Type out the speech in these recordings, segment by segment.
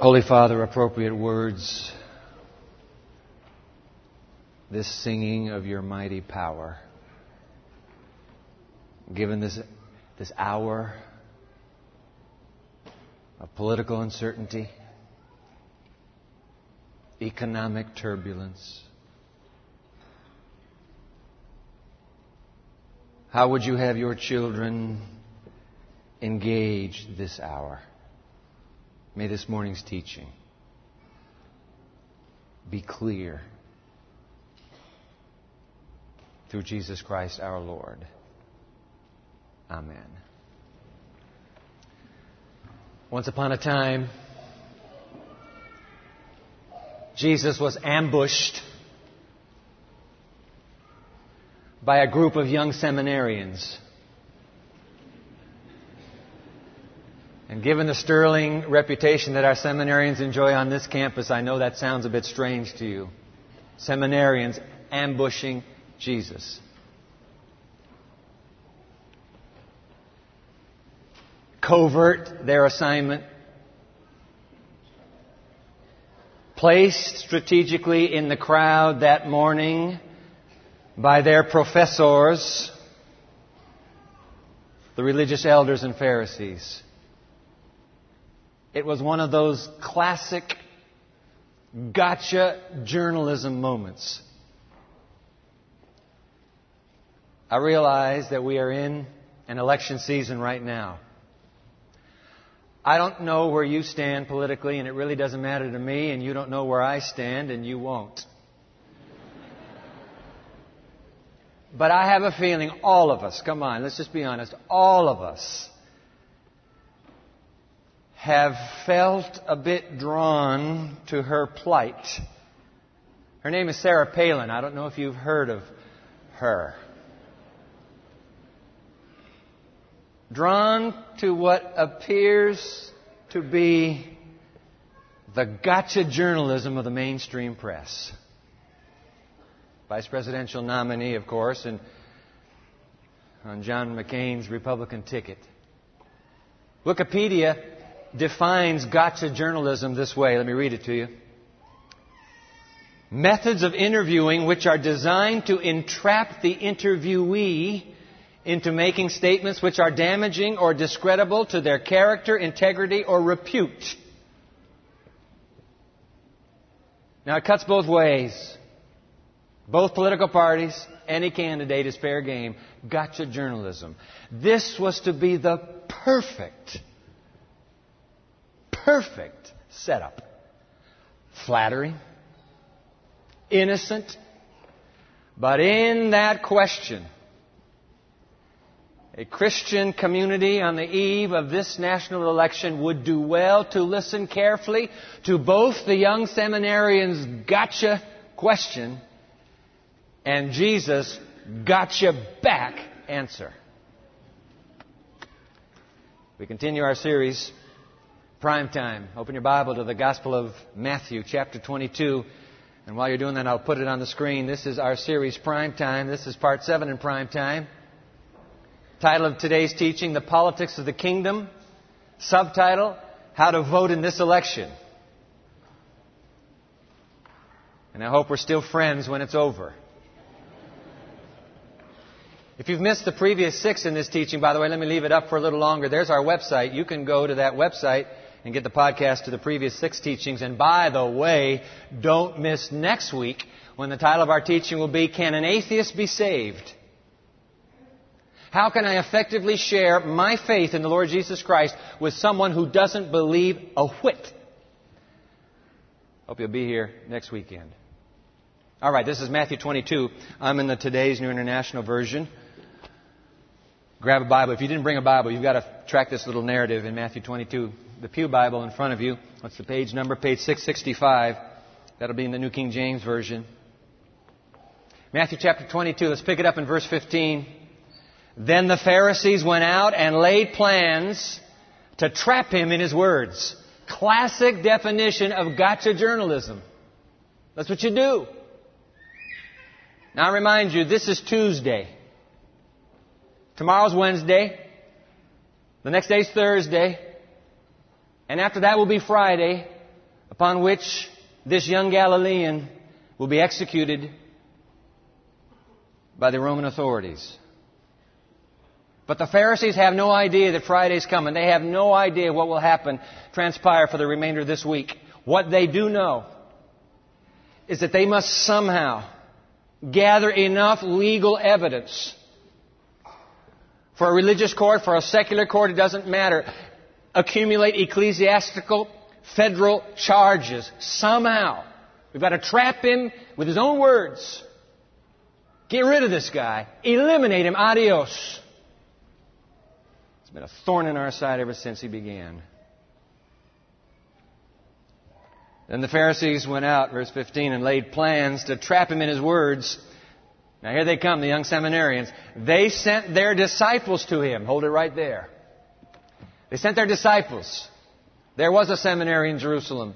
Holy Father, appropriate words, this singing of your mighty power, given this, this hour of political uncertainty, economic turbulence. How would you have your children engage this hour? May this morning's teaching be clear through Jesus Christ our Lord. Amen. Once upon a time, Jesus was ambushed by a group of young seminarians. And given the sterling reputation that our seminarians enjoy on this campus, I know that sounds a bit strange to you. Seminarians ambushing Jesus. Covert, their assignment. Placed strategically in the crowd that morning by their professors, the religious elders and Pharisees. It was one of those classic gotcha journalism moments. I realize that we are in an election season right now. I don't know where you stand politically, and it really doesn't matter to me, and you don't know where I stand, and you won't. But I have a feeling all of us, come on, let's just be honest, all of us have felt a bit drawn to her plight. Her name is Sarah Palin. I don't know if you've heard of her. Drawn to what appears to be the gotcha journalism of the mainstream press. Vice presidential nominee, of course, and on John McCain's Republican ticket. Wikipedia defines gotcha journalism this way. Let me read it to you. Methods of interviewing which are designed to entrap the interviewee into making statements which are damaging or discreditable to their character, integrity, or repute. Now, it cuts both ways. Both political parties, any candidate is fair game. Gotcha journalism. This was to be the perfect perfect setup. Flattering, innocent, but in that question, a Christian community on the eve of this national election would do well to listen carefully to both the young seminarian's gotcha question and Jesus' gotcha back answer. We continue our series prime time. Open your Bible to the Gospel of Matthew, chapter 22. And while you're doing that, I'll put it on the screen. This is our series, Prime Time. This is part seven in Prime Time. Title of today's teaching, The Politics of the Kingdom. Subtitle, How to Vote in This Election. And I hope we're still friends when it's over. If you've missed the previous six in this teaching, by the way, let me leave it up for a little longer. There's our website. You can go to that website and get the podcast to the previous six teachings. And by the way, don't miss next week when the title of our teaching will be Can an Atheist Be Saved? How can I effectively share my faith in the Lord Jesus Christ with someone who doesn't believe a whit? Hope you'll be here next weekend. All right, this is Matthew 22. I'm in the Today's New International Version. Grab a Bible. If you didn't bring a Bible, you've got to track this little narrative in Matthew 22 the Pew Bible in front of you. What's the page number? Page 665. That'll be in the New King James Version. Matthew chapter 22. Let's pick it up in verse 15. Then the Pharisees went out and laid plans to trap him in his words. Classic definition of gotcha journalism. That's what you do. Now I remind you, this is Tuesday. Tomorrow's Wednesday. The next day's Thursday. And after that will be Friday. upon which this young Galilean will be executed by the Roman authorities. But the Pharisees have no idea that Friday's coming. They have no idea what will happen, transpire for the remainder of this week. What they do know is that they must somehow gather enough legal evidence for a religious court, for a secular court, it doesn't matter. Accumulate ecclesiastical, federal charges somehow. We've got to trap him with his own words. Get rid of this guy. Eliminate him. Adios. It's been a thorn in our side ever since he began. Then the Pharisees went out, verse 15, and laid plans to trap him in his words. Now here they come, the young seminarians. They sent their disciples to him. Hold it right there. They sent their disciples. There was a seminary in Jerusalem.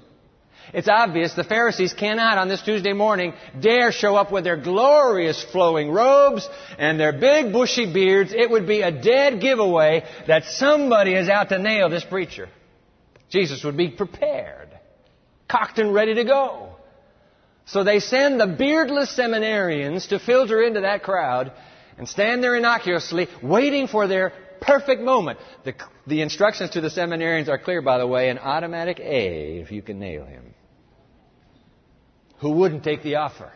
It's obvious the Pharisees cannot on this Tuesday morning dare show up with their glorious flowing robes and their big bushy beards. It would be a dead giveaway that somebody is out to nail this preacher. Jesus would be prepared, cocked and ready to go. So they send the beardless seminarians to filter into that crowd and stand there innocuously waiting for their perfect moment. The, the instructions to the seminarians are clear, by the way, an automatic A if you can nail him. Who wouldn't take the offer?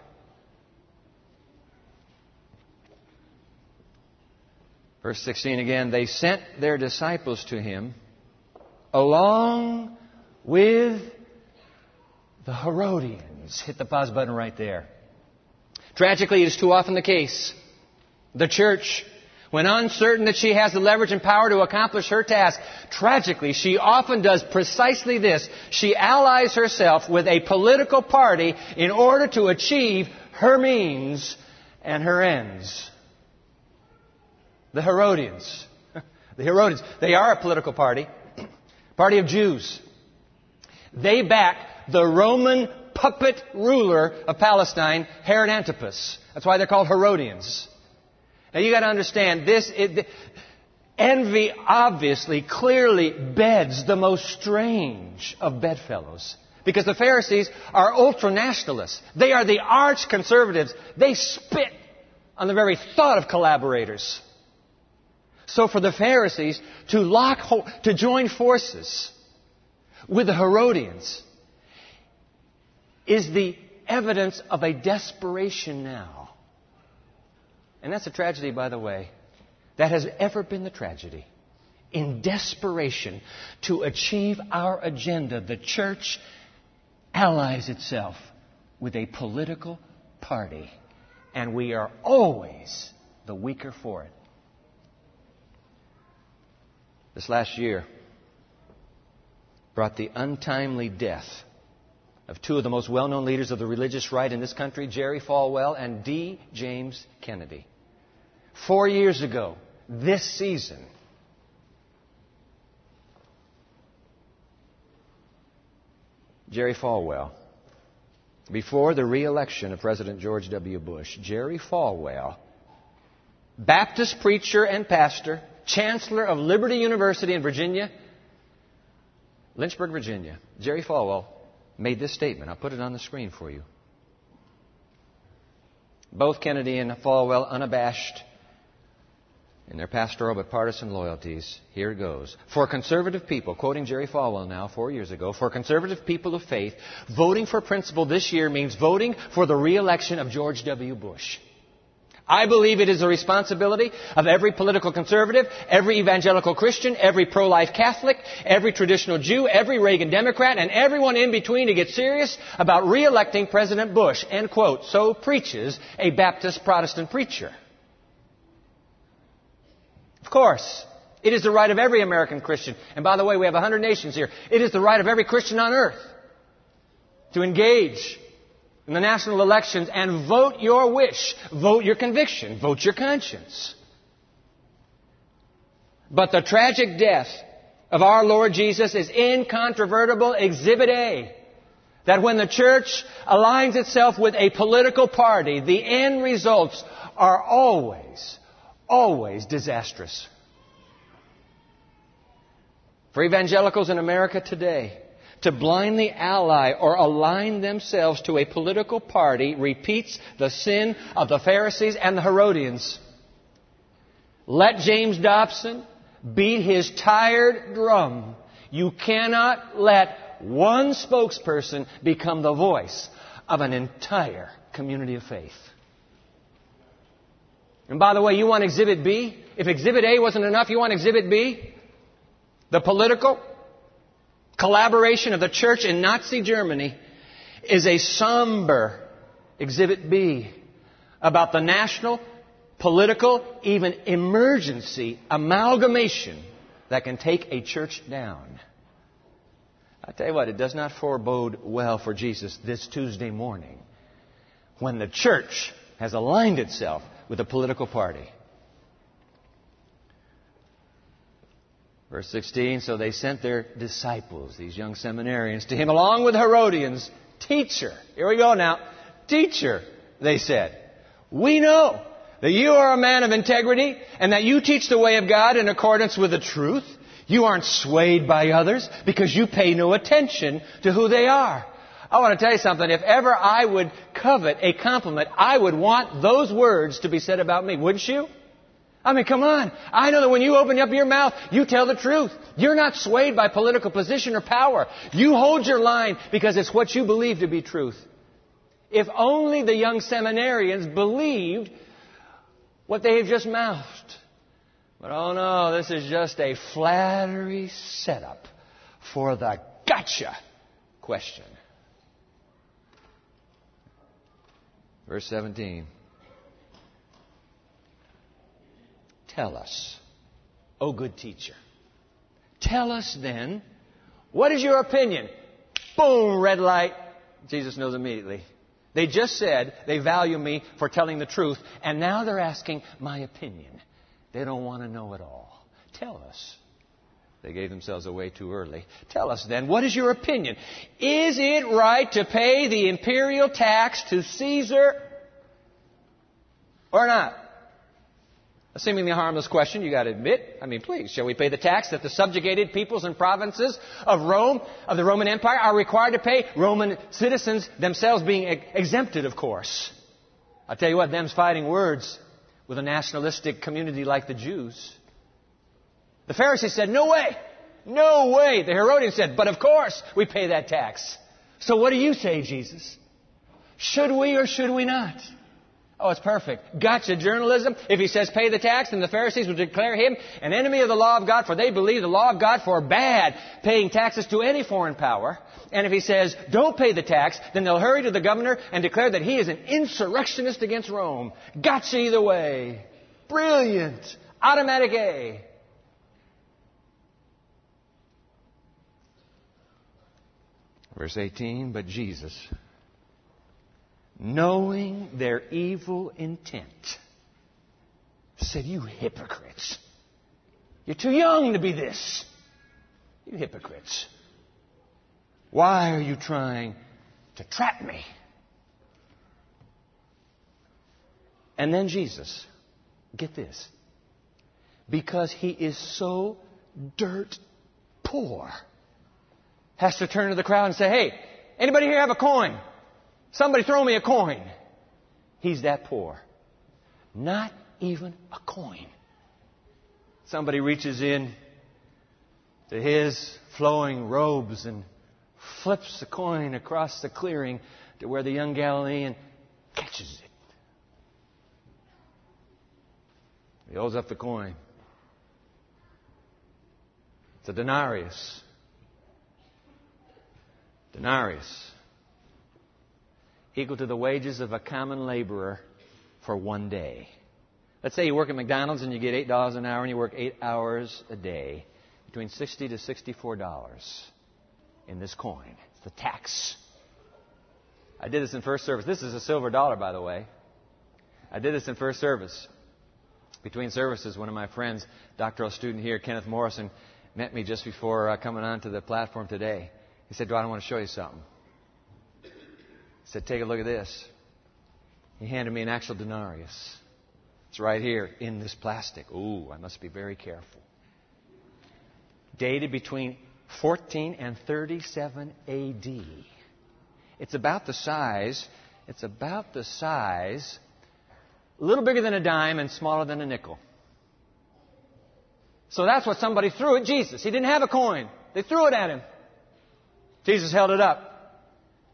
Verse 16 again, they sent their disciples to him along with the Herodians. Hit the pause button right there. Tragically, it is too often the case. The church when uncertain that she has the leverage and power to accomplish her task, tragically, she often does precisely this. She allies herself with a political party in order to achieve her means and her ends. The Herodians. The Herodians. They are a political party. Party of Jews. They back the Roman puppet ruler of Palestine, Herod Antipas. That's why they're called Herodians. Now you got to understand this. It, envy obviously, clearly beds the most strange of bedfellows. Because the Pharisees are ultra nationalists. They are the arch conservatives. They spit on the very thought of collaborators. So for the Pharisees to lock, to join forces with the Herodians is the evidence of a desperation now and that's a tragedy, by the way, that has ever been the tragedy. In desperation to achieve our agenda, the church allies itself with a political party, and we are always the weaker for it. This last year brought the untimely death of two of the most well known leaders of the religious right in this country, Jerry Falwell and D. James Kennedy. Four years ago, this season, Jerry Falwell, before the reelection of President George W. Bush, Jerry Falwell, Baptist preacher and pastor, chancellor of Liberty University in Virginia, Lynchburg, Virginia, Jerry Falwell made this statement. I'll put it on the screen for you. Both Kennedy and Falwell unabashed in their pastoral but partisan loyalties, here it goes. For conservative people, quoting Jerry Falwell now, four years ago, for conservative people of faith, voting for principle this year means voting for the reelection of George W. Bush. I believe it is the responsibility of every political conservative, every evangelical Christian, every pro-life Catholic, every traditional Jew, every Reagan Democrat, and everyone in between to get serious about re-electing President Bush. End quote. So preaches a Baptist Protestant preacher. Of course. It is the right of every American Christian. And by the way, we have 100 nations here. It is the right of every Christian on earth to engage in the national elections and vote your wish, vote your conviction, vote your conscience. But the tragic death of our Lord Jesus is incontrovertible exhibit A. That when the church aligns itself with a political party, the end results are always always disastrous. For evangelicals in America today, to blindly ally or align themselves to a political party repeats the sin of the Pharisees and the Herodians. Let James Dobson beat his tired drum. You cannot let one spokesperson become the voice of an entire community of faith. And by the way, you want Exhibit B? If Exhibit A wasn't enough, you want Exhibit B? The political collaboration of the church in Nazi Germany is a somber Exhibit B about the national, political, even emergency amalgamation that can take a church down. I tell you what, it does not forebode well for Jesus this Tuesday morning when the church has aligned itself with a political party. Verse 16, so they sent their disciples, these young seminarians, to him along with Herodians. Teacher, here we go now. Teacher, they said, we know that you are a man of integrity and that you teach the way of God in accordance with the truth. You aren't swayed by others because you pay no attention to who they are. I want to tell you something. If ever I would covet a compliment, I would want those words to be said about me, wouldn't you? I mean, come on. I know that when you open up your mouth, you tell the truth. You're not swayed by political position or power. You hold your line because it's what you believe to be truth. If only the young seminarians believed what they have just mouthed. But oh no, this is just a flattery setup for the gotcha question. Verse 17. Tell us, O good teacher. Tell us then, what is your opinion? Boom, red light. Jesus knows immediately. They just said they value me for telling the truth, and now they're asking my opinion. They don't want to know at all. Tell us. They gave themselves away too early. Tell us then, what is your opinion? Is it right to pay the imperial tax to Caesar or not? A seemingly harmless question, you gotta admit. I mean, please, shall we pay the tax that the subjugated peoples and provinces of Rome, of the Roman Empire, are required to pay? Roman citizens themselves being exempted, of course. I'll tell you what, them's fighting words with a nationalistic community like the Jews. The Pharisees said, No way! No way! The Herodians said, But of course we pay that tax. So what do you say, Jesus? Should we or should we not? Oh, it's perfect. Gotcha journalism. If he says pay the tax, then the Pharisees will declare him an enemy of the law of God, for they believe the law of God forbade paying taxes to any foreign power. And if he says don't pay the tax, then they'll hurry to the governor and declare that he is an insurrectionist against Rome. Gotcha either way. Brilliant. Automatic A. Verse 18, but Jesus, knowing their evil intent, said, You hypocrites. You're too young to be this. You hypocrites. Why are you trying to trap me? And then Jesus, get this, because he is so dirt poor has to turn to the crowd and say, Hey, anybody here have a coin? Somebody throw me a coin. He's that poor. Not even a coin. Somebody reaches in to his flowing robes and flips the coin across the clearing to where the young Galilean catches it. He holds up the coin. It's a denarius denarius, equal to the wages of a common laborer for one day. Let's say you work at McDonald's and you get $8 an hour and you work 8 hours a day, between 60 to $64 in this coin. It's the tax. I did this in first service. This is a silver dollar, by the way. I did this in first service. Between services, one of my friends, doctoral student here, Kenneth Morrison, met me just before uh, coming onto the platform today. He said, Dwight, I want to show you something. He said, Take a look at this. He handed me an actual denarius. It's right here in this plastic. Ooh, I must be very careful. Dated between 14 and 37 AD. It's about the size, it's about the size, a little bigger than a dime and smaller than a nickel. So that's what somebody threw at Jesus. He didn't have a coin. They threw it at him. Jesus held it up.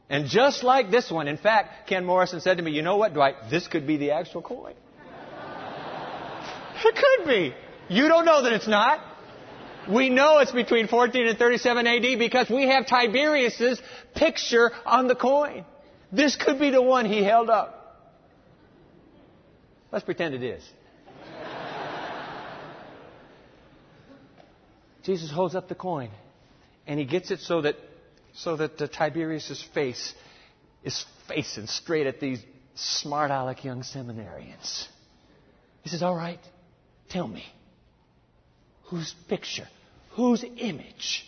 And just like this one, in fact, Ken Morrison said to me, You know what, Dwight? This could be the actual coin. it could be. You don't know that it's not. We know it's between 14 and 37 AD because we have Tiberius's picture on the coin. This could be the one he held up. Let's pretend it is. Jesus holds up the coin and he gets it so that so that uh, Tiberius's face is facing straight at these smart aleck young seminarians. He says, All right, tell me, whose picture, whose image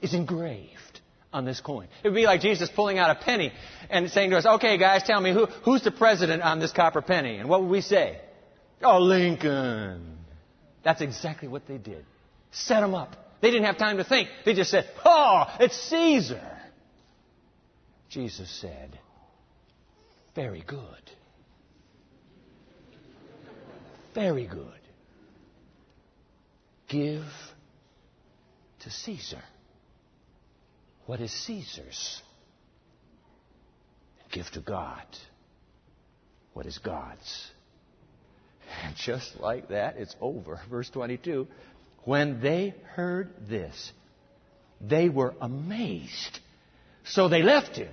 is engraved on this coin? It would be like Jesus pulling out a penny and saying to us, Okay, guys, tell me, who, who's the president on this copper penny? And what would we say? Oh, Lincoln. That's exactly what they did. Set them up. They didn't have time to think. They just said, Oh, it's Caesar. Jesus said, Very good. Very good. Give to Caesar what is Caesar's. Give to God what is God's. And just like that, it's over. Verse 22 when they heard this, they were amazed. So they left him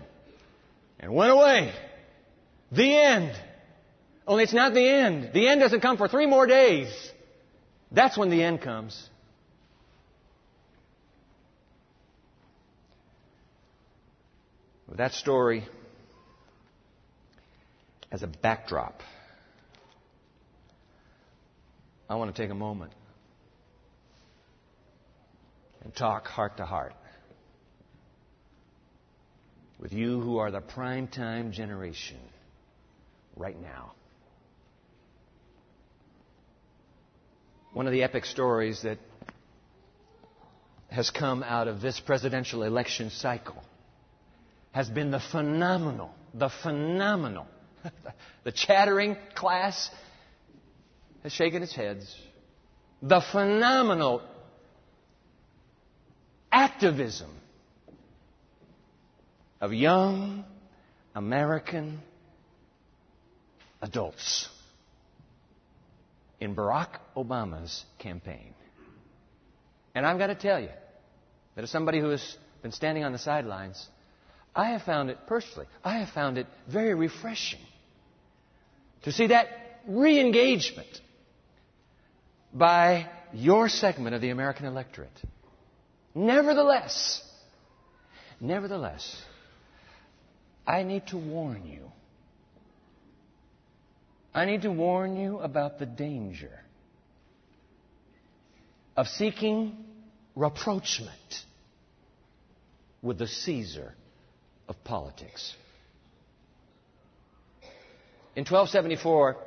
and went away. The end. Only it's not the end. The end doesn't come for three more days. That's when the end comes. With that story as a backdrop, I want to take a moment and talk heart to heart with you who are the prime time generation right now. One of the epic stories that has come out of this presidential election cycle has been the phenomenal, the phenomenal, the chattering class has shaken its heads. The phenomenal activism of young American adults in Barack Obama's campaign. And I've got to tell you that as somebody who has been standing on the sidelines, I have found it personally, I have found it very refreshing to see that re engagement by your segment of the American electorate. Nevertheless, nevertheless, I need to warn you. I need to warn you about the danger of seeking rapprochement with the Caesar of politics. In 1274,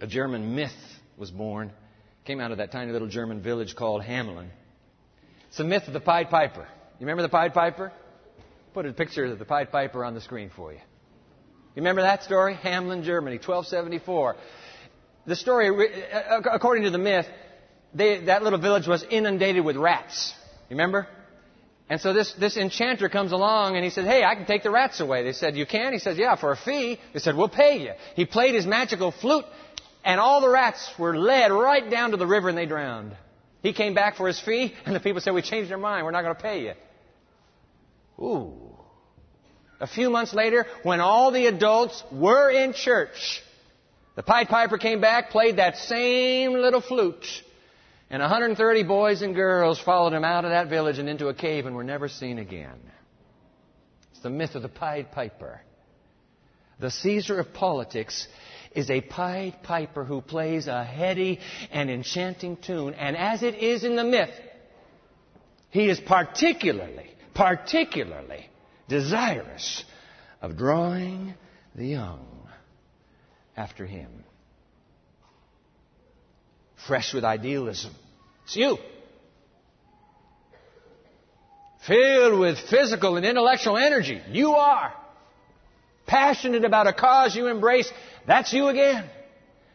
a German myth was born. Came out of that tiny little German village called Hamelin. It's the myth of the Pied Piper. You remember the Pied Piper? Put a picture of the Pied Piper on the screen for you. You remember that story? Hamelin, Germany, 1274. The story, uh, according to the myth, they, that little village was inundated with rats. You remember? And so this, this enchanter comes along and he said, Hey, I can take the rats away. They said, You can? He said, Yeah, for a fee. They said, We'll pay you. He played his magical flute and all the rats were led right down to the river and they drowned. He came back for his fee, and the people said, We changed our mind. We're not going to pay you. Ooh. A few months later, when all the adults were in church, the Pied Piper came back, played that same little flute, and 130 boys and girls followed him out of that village and into a cave and were never seen again. It's the myth of the Pied Piper. The Caesar of politics is a Pied Piper who plays a heady and enchanting tune. And as it is in the myth, he is particularly, particularly desirous of drawing the young after him. Fresh with idealism. It's you. filled with physical and intellectual energy. You are. Passionate about a cause you embrace. That's you again.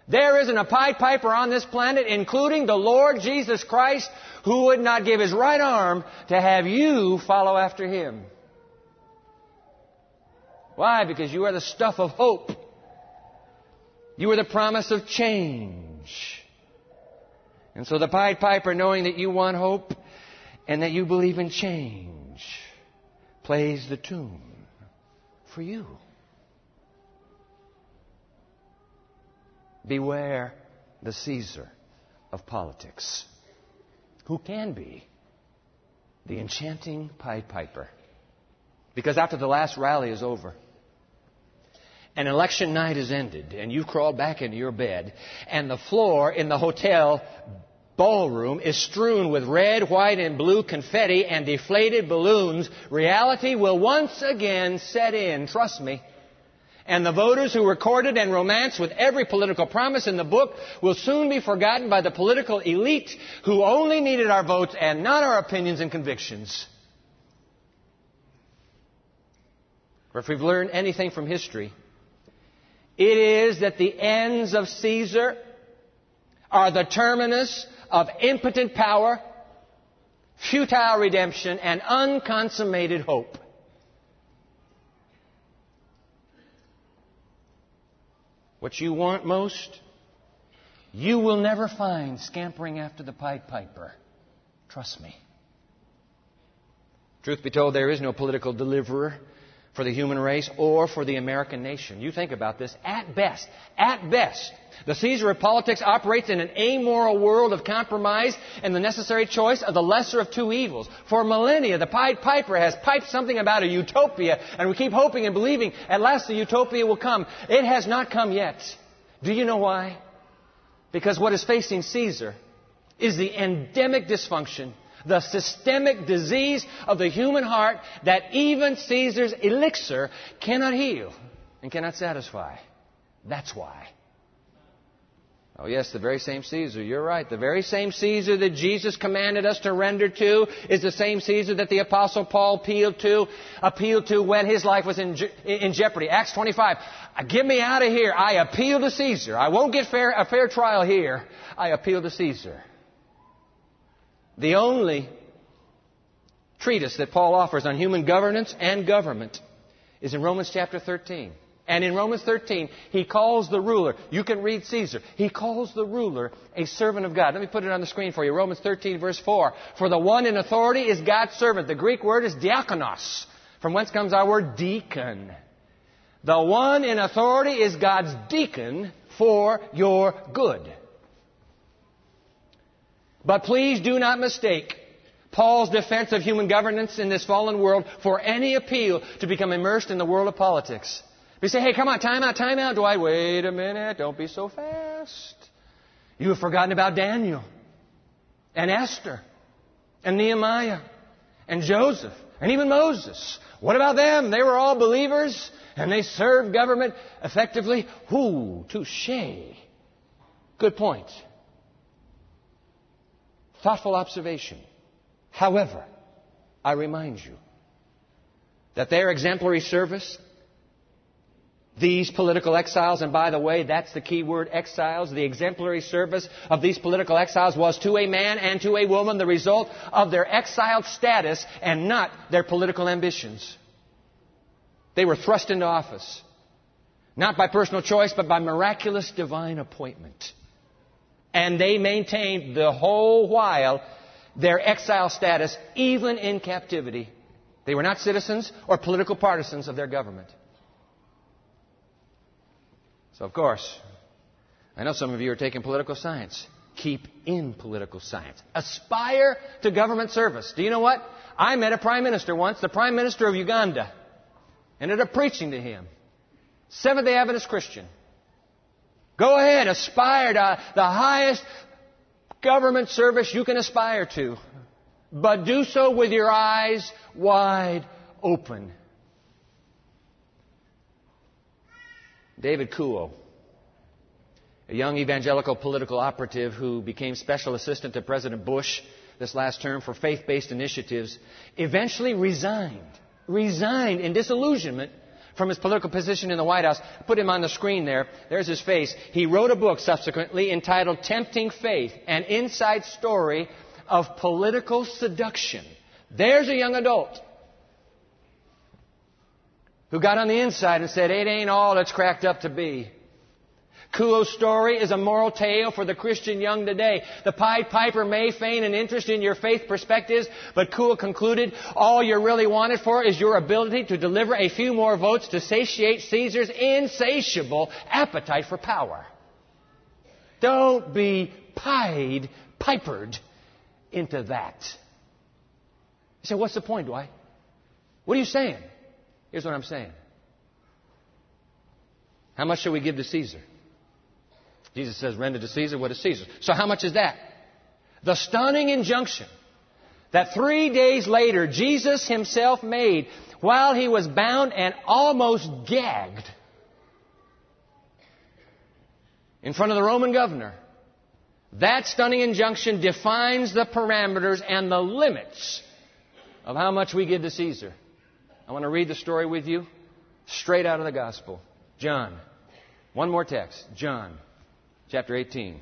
There isn't a Pied Piper on this planet, including the Lord Jesus Christ, who would not give his right arm to have you follow after him. Why? Because you are the stuff of hope. You are the promise of change. And so the Pied Piper, knowing that you want hope and that you believe in change, plays the tune for you. Beware the Caesar of politics, who can be the enchanting Pied Piper. Because after the last rally is over, and election night is ended, and you crawl back into your bed, and the floor in the hotel ballroom is strewn with red, white, and blue confetti and deflated balloons, reality will once again set in. Trust me. And the voters who recorded and romanced with every political promise in the book will soon be forgotten by the political elite who only needed our votes and not our opinions and convictions. For if we've learned anything from history, it is that the ends of Caesar are the terminus of impotent power, futile redemption, and unconsummated hope. What you want most, you will never find scampering after the Pied Piper. Trust me. Truth be told, there is no political deliverer for the human race or for the American nation. You think about this. At best, at best, the Caesar of politics operates in an amoral world of compromise and the necessary choice of the lesser of two evils. For millennia, the Pied Piper has piped something about a utopia, and we keep hoping and believing at last the utopia will come. It has not come yet. Do you know why? Because what is facing Caesar is the endemic dysfunction, the systemic disease of the human heart that even Caesar's elixir cannot heal and cannot satisfy. That's why. Oh, yes, the very same Caesar. You're right. The very same Caesar that Jesus commanded us to render to is the same Caesar that the Apostle Paul appealed to, appealed to when his life was in, je- in jeopardy. Acts 25. Uh, get me out of here. I appeal to Caesar. I won't get fair, a fair trial here. I appeal to Caesar. The only treatise that Paul offers on human governance and government is in Romans chapter 13. And in Romans 13, he calls the ruler, you can read Caesar, he calls the ruler a servant of God. Let me put it on the screen for you. Romans 13, verse 4. For the one in authority is God's servant. The Greek word is diakonos, from whence comes our word deacon. The one in authority is God's deacon for your good. But please do not mistake Paul's defense of human governance in this fallen world for any appeal to become immersed in the world of politics. We say, hey, come on, time out, time out, Dwight. Wait a minute, don't be so fast. You have forgotten about Daniel and Esther and Nehemiah and Joseph and even Moses. What about them? They were all believers and they served government effectively. Whoo, touche. Good point. Thoughtful observation. However, I remind you that their exemplary service these political exiles, and by the way, that's the key word, exiles, the exemplary service of these political exiles was to a man and to a woman the result of their exiled status and not their political ambitions. They were thrust into office, not by personal choice, but by miraculous divine appointment. And they maintained the whole while their exile status, even in captivity. They were not citizens or political partisans of their government. So, of course, I know some of you are taking political science. Keep in political science. Aspire to government service. Do you know what? I met a prime minister once, the prime minister of Uganda. Ended up preaching to him. Seventh day Adventist Christian. Go ahead, aspire to the highest government service you can aspire to. But do so with your eyes wide open. David Kuo, a young evangelical political operative who became special assistant to President Bush this last term for faith based initiatives, eventually resigned. Resigned in disillusionment from his political position in the White House. Put him on the screen there. There's his face. He wrote a book subsequently entitled Tempting Faith An Inside Story of Political Seduction. There's a young adult who got on the inside and said, It ain't all it's cracked up to be. Kuo's story is a moral tale for the Christian young today. The Pied Piper may feign an interest in your faith perspectives, but Kuo concluded all you're really wanted for is your ability to deliver a few more votes to satiate Caesar's insatiable appetite for power. Don't be pied pipered into that. You say, what's the point, Dwight? What are you saying? Here's what I'm saying. How much shall we give to Caesar? Jesus says, render to Caesar what is Caesar. So how much is that? The stunning injunction that three days later Jesus himself made while he was bound and almost gagged in front of the Roman governor. That stunning injunction defines the parameters and the limits of how much we give to Caesar. I want to read the story with you straight out of the gospel. John. One more text. John chapter 18.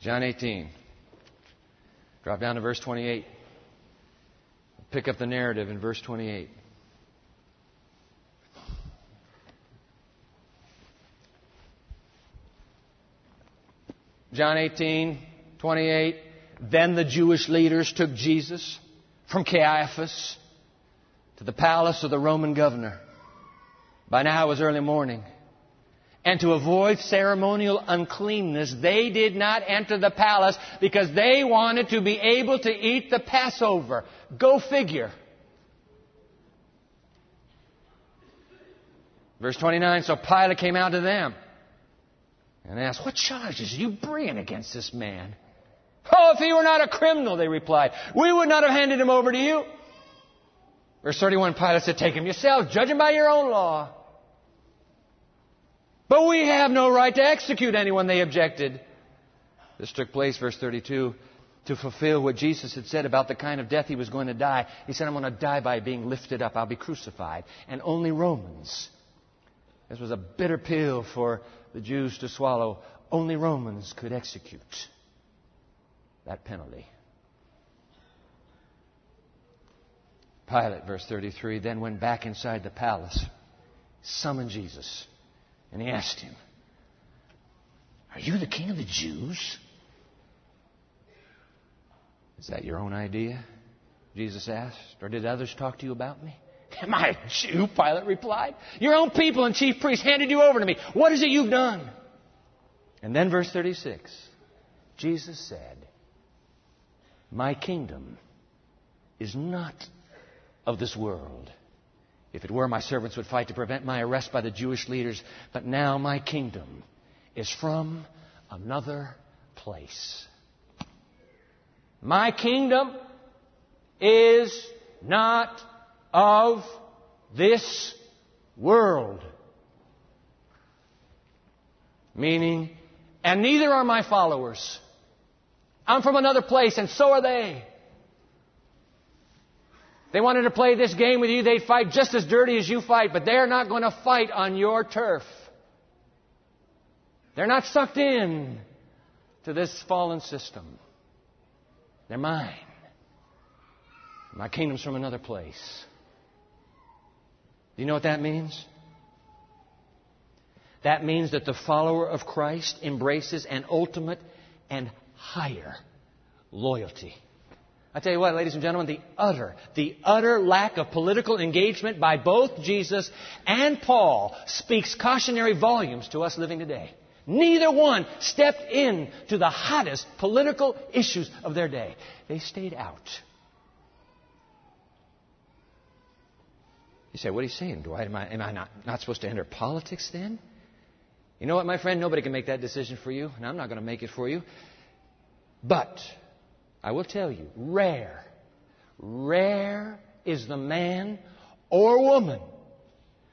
John 18. Drop down to verse 28. Pick up the narrative in verse 28. John 18, 28. Then the Jewish leaders took Jesus from Caiaphas to the palace of the Roman governor. By now it was early morning. And to avoid ceremonial uncleanness, they did not enter the palace because they wanted to be able to eat the Passover. Go figure. Verse 29 So Pilate came out to them and asked, What charges are you bringing against this man? Oh, if he were not a criminal, they replied, we would not have handed him over to you. Verse 31, Pilate said, Take him yourself, judge him by your own law. But we have no right to execute anyone, they objected. This took place, verse 32, to fulfill what Jesus had said about the kind of death he was going to die. He said, I'm going to die by being lifted up. I'll be crucified. And only Romans. This was a bitter pill for the Jews to swallow. Only Romans could execute that penalty. Pilate, verse 33, then went back inside the palace, summoned Jesus, and he asked him, Are you the king of the Jews? Is that your own idea? Jesus asked. Or did others talk to you about me? Am I a Jew? Pilate replied. Your own people and chief priests handed you over to me. What is it you've done? And then verse 36 Jesus said, My kingdom is not of this world. If it were, my servants would fight to prevent my arrest by the Jewish leaders. But now my kingdom is from another place. My kingdom is not of this world. Meaning, and neither are my followers. I'm from another place, and so are they. They wanted to play this game with you, they'd fight just as dirty as you fight, but they're not going to fight on your turf. They're not sucked in to this fallen system. They're mine. My kingdom's from another place. Do you know what that means? That means that the follower of Christ embraces an ultimate and higher loyalty. I tell you what, ladies and gentlemen, the utter, the utter lack of political engagement by both Jesus and Paul speaks cautionary volumes to us living today. Neither one stepped in to the hottest political issues of their day. They stayed out. You say, what are you saying, Dwight? Am I, am I not, not supposed to enter politics then? You know what, my friend? Nobody can make that decision for you, and I'm not going to make it for you. But I will tell you, rare, rare is the man or woman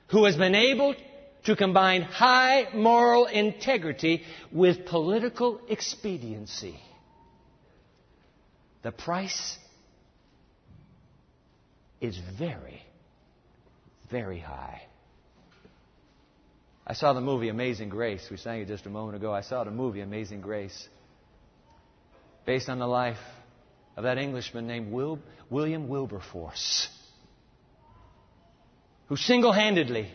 who has been able to combine high moral integrity with political expediency. The price is very, very high. I saw the movie Amazing Grace. We sang it just a moment ago. I saw the movie Amazing Grace, based on the life of that Englishman named Will, William Wilberforce, who single handedly,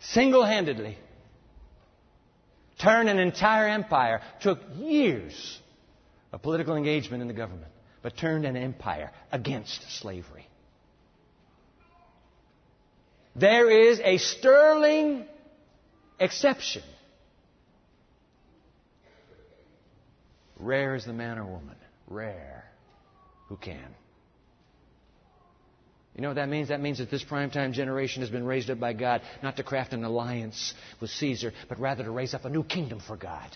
single handedly turned an entire empire, took years of political engagement in the government, but turned an empire against slavery. There is a sterling exception. Rare is the man or woman. Rare who can. You know what that means? That means that this primetime generation has been raised up by God not to craft an alliance with Caesar, but rather to raise up a new kingdom for God.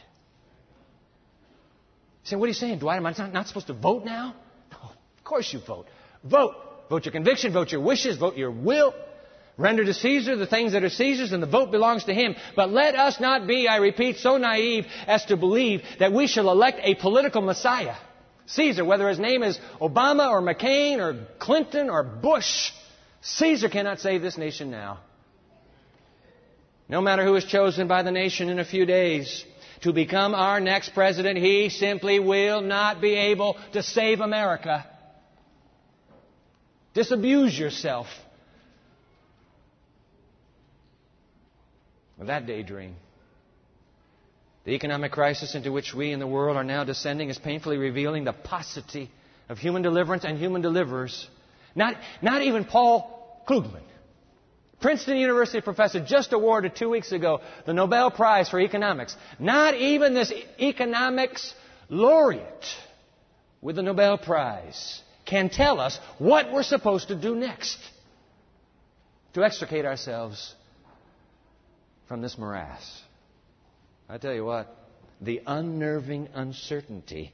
You say, what are you saying, Dwight? Am I not, not supposed to vote now? No, of course you vote. Vote. Vote your conviction, vote your wishes, vote your will. Render to Caesar the things that are Caesar's, and the vote belongs to him. But let us not be, I repeat, so naive as to believe that we shall elect a political Messiah. Caesar, whether his name is Obama or McCain or Clinton or Bush, Caesar cannot save this nation now. No matter who is chosen by the nation in a few days to become our next president, he simply will not be able to save America. Disabuse yourself of that daydream. The economic crisis into which we in the world are now descending is painfully revealing the paucity of human deliverance and human deliverers. Not, not even Paul Krugman, Princeton University professor, just awarded two weeks ago the Nobel Prize for Economics. Not even this economics laureate with the Nobel Prize can tell us what we're supposed to do next to extricate ourselves from this morass. I tell you what, the unnerving uncertainty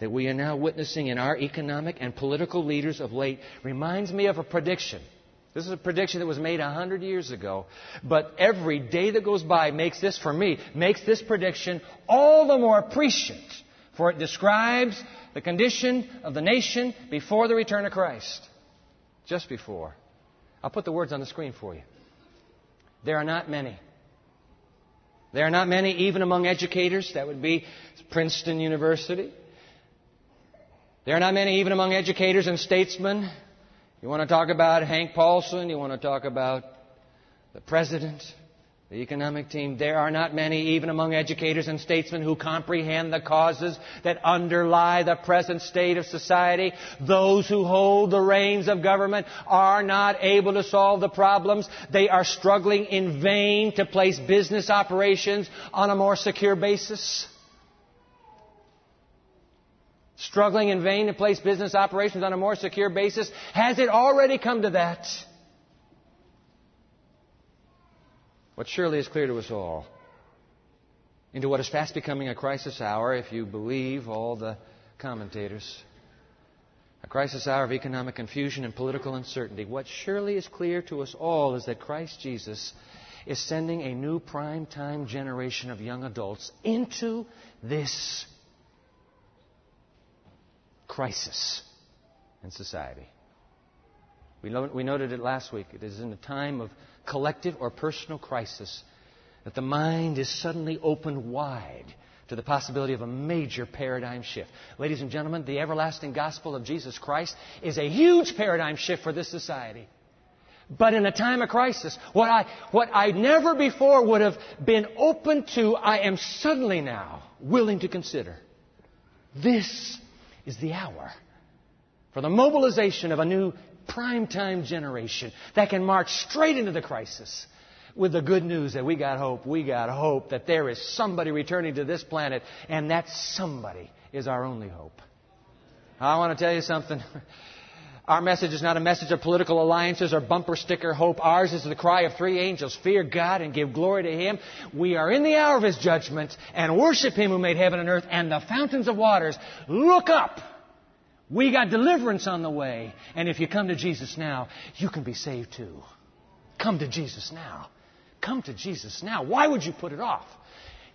that we are now witnessing in our economic and political leaders of late reminds me of a prediction. This is a prediction that was made a hundred years ago. But every day that goes by makes this, for me, makes this prediction all the more prescient. For it describes the condition of the nation before the return of Christ. Just before. I'll put the words on the screen for you. There are not many there are not many, even among educators. That would be Princeton University. There are not many, even among educators and statesmen. You want to talk about Hank Paulson, you want to talk about the president, the economic team. There are not many, even among educators and statesmen, who comprehend the causes that underlie the present state of society. Those who hold the reins of government are not able to solve the problems. They are struggling in vain to place business operations on a more secure basis. Struggling in vain to place business operations on a more secure basis. Has it already come to that? What surely is clear to us all into what is fast becoming a crisis hour, if you believe all the commentators. A crisis hour of economic confusion and political uncertainty. What surely is clear to us all is that Christ Jesus is sending a new prime time generation of young adults into this crisis in society. We, we noted it last week. It is in a time of collective or personal crisis that the mind is suddenly opened wide to the possibility of a major paradigm shift. Ladies and gentlemen, the everlasting gospel of Jesus Christ is a huge paradigm shift for this society. But in a time of crisis, what I, what I never before would have been open to, I am suddenly now willing to consider. This is the hour for the mobilization of a new primetime generation that can march straight into the crisis with the good news that we got hope. We got hope that there is somebody returning to this planet, and that somebody is our only hope. I want to tell you something. Our message is not a message of political alliances or bumper sticker hope. Ours is the cry of three angels fear God and give glory to Him. We are in the hour of His judgment and worship Him who made heaven and earth and the fountains of waters. Look up we got deliverance on the way. And if you come to Jesus now, you can be saved too. Come to Jesus now. Come to Jesus now. Why would you put it off?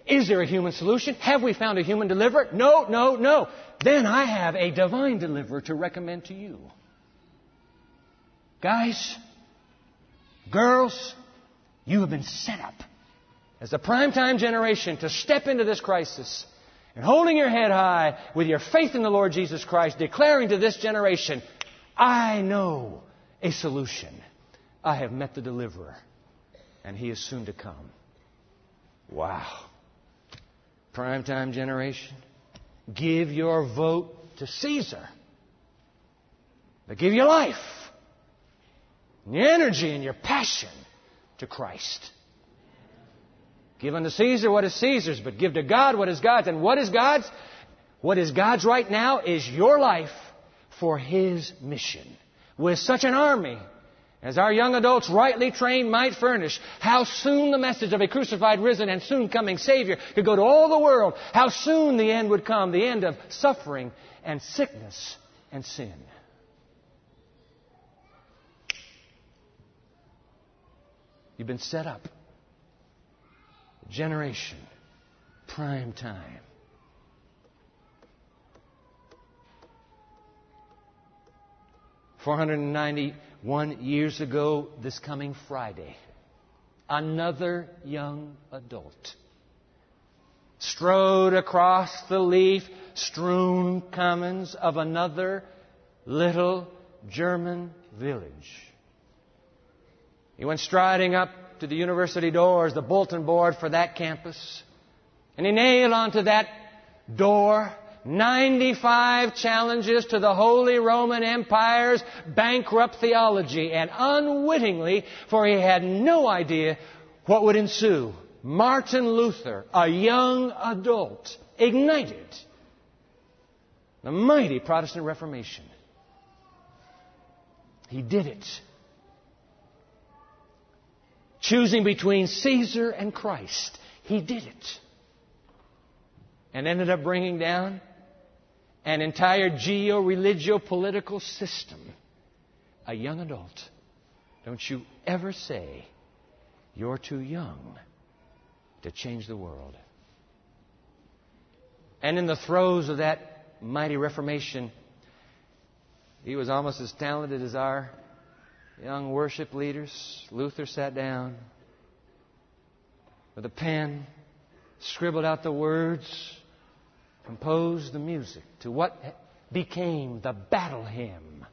Is there a human solution? Have we found a human deliverer? No, no, no. Then I have a divine deliverer to recommend to you. Guys, girls, you have been set up as a primetime generation to step into this crisis and holding your head high with your faith in the Lord Jesus Christ, declaring to this generation, I know a solution. I have met the deliverer, and he is soon to come. Wow. Primetime generation. Give your vote to Caesar. But give your life, and your energy, and your passion to Christ. Give unto Caesar what is Caesar's, but give to God what is God's. And what is God's? What is God's right now is your life for His mission. With such an army as our young adults, rightly trained, might furnish, how soon the message of a crucified, risen, and soon coming Savior could go to all the world. How soon the end would come, the end of suffering and sickness and sin. You've been set up. Generation. Prime time. Four hundred and ninety-one years ago, this coming Friday, another young adult strode across the leaf strewn commons of another little German village. He went striding up to the university doors, the bulletin board for that campus. And he nailed onto that door 95 challenges to the Holy Roman Empire's bankrupt theology. And unwittingly, for he had no idea what would ensue, Martin Luther, a young adult, ignited the mighty Protestant Reformation. He did it choosing between Caesar and Christ. He did it. And ended up bringing down an entire geo religio political system. A young adult. Don't you ever say you're too young to change the world. And in the throes of that mighty Reformation, he was almost as talented as our young worship leaders, Luther sat down with a pen, scribbled out the words, composed the music to what became the battle hymn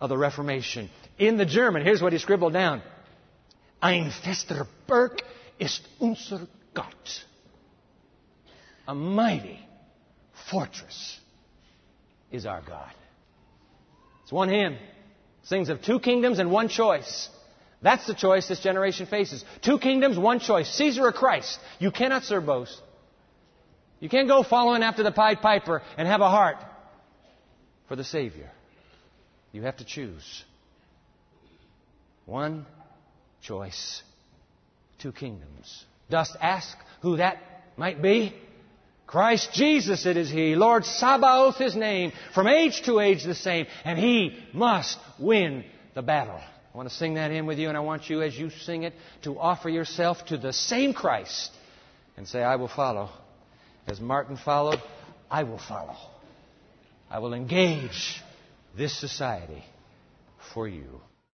of the Reformation. In the German, here's what he scribbled down Ein fester Burg ist unser Gott. A mighty fortress is our God. It's one hymn. Sings of two kingdoms and one choice. That's the choice this generation faces. Two kingdoms, one choice. Caesar or Christ. You cannot serve both. You can't go following after the Pied Piper and have a heart for the Savior. You have to choose. One choice, two kingdoms. Dost ask who that might be? Christ Jesus it is He. Lord Sabaoth His name. From age to age the same. And He must win the battle. I want to sing that in with you, and I want you, as you sing it, to offer yourself to the same Christ and say, I will follow. As Martin followed, I will follow. I will engage this society for you.